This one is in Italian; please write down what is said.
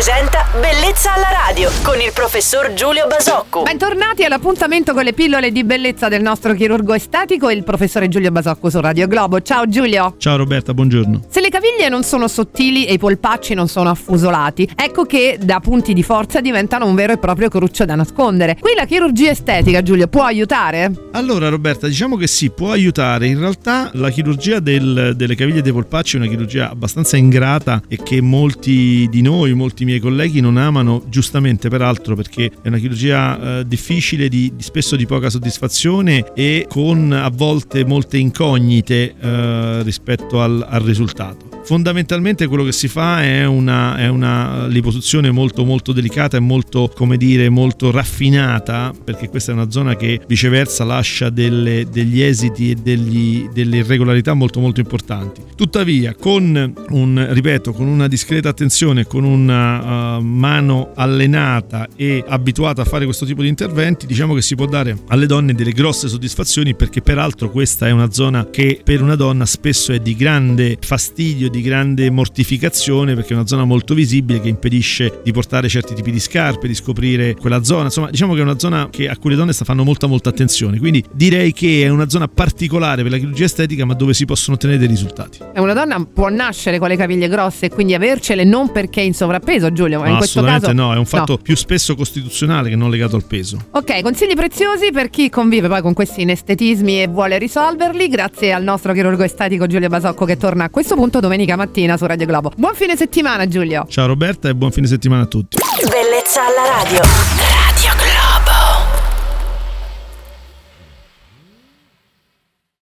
presenta Bellezza alla radio con il professor Giulio Basocco. Bentornati all'appuntamento con le pillole di bellezza del nostro chirurgo estetico, il professore Giulio Basocco su Radio Globo. Ciao Giulio. Ciao Roberta, buongiorno. Se le caviglie non sono sottili e i polpacci non sono affusolati, ecco che da punti di forza diventano un vero e proprio cruccio da nascondere. Qui la chirurgia estetica, Giulio, può aiutare? Allora Roberta, diciamo che sì, può aiutare. In realtà la chirurgia del, delle caviglie e dei polpacci è una chirurgia abbastanza ingrata e che molti di noi, molti miei colleghi non amano, giustamente peraltro perché è una chirurgia eh, difficile, di, di, spesso di poca soddisfazione e con a volte molte incognite eh, rispetto al, al risultato. Fondamentalmente quello che si fa è una, è una, liposuzione molto molto delicata e molto, come dire, molto raffinata, perché questa è una zona che viceversa lascia delle, degli esiti e degli, delle irregolarità molto molto importanti. Tuttavia, con un, ripeto, con una discreta attenzione, con una uh, mano allenata e abituata a fare questo tipo di interventi, diciamo che si può dare alle donne delle grosse soddisfazioni perché peraltro questa è una zona che per una donna spesso è di grande fastidio, di grande mortificazione perché è una zona molto visibile che impedisce di portare certi tipi di scarpe, di scoprire quella zona. Insomma, diciamo che è una zona che a cui le donne fanno molta molta attenzione. Quindi direi che è una zona particolare per la chirurgia estetica, ma dove si possono ottenere dei risultati. È una donna può nascere con le caviglie grosse e quindi avercele non perché è in sovrappeso, Giulio, ma no, in questo caso no, è un fatto no. più spesso costituzionale che non legato al peso. Ok, consigli preziosi per chi convive poi con questi inestetismi e vuole risolverli, grazie al nostro chirurgo estetico Giulio Basocco che torna a questo punto domenica mattina su Radio Globo. Buon fine settimana Giulio. Ciao Roberta e buon fine settimana a tutti. Bellezza alla radio.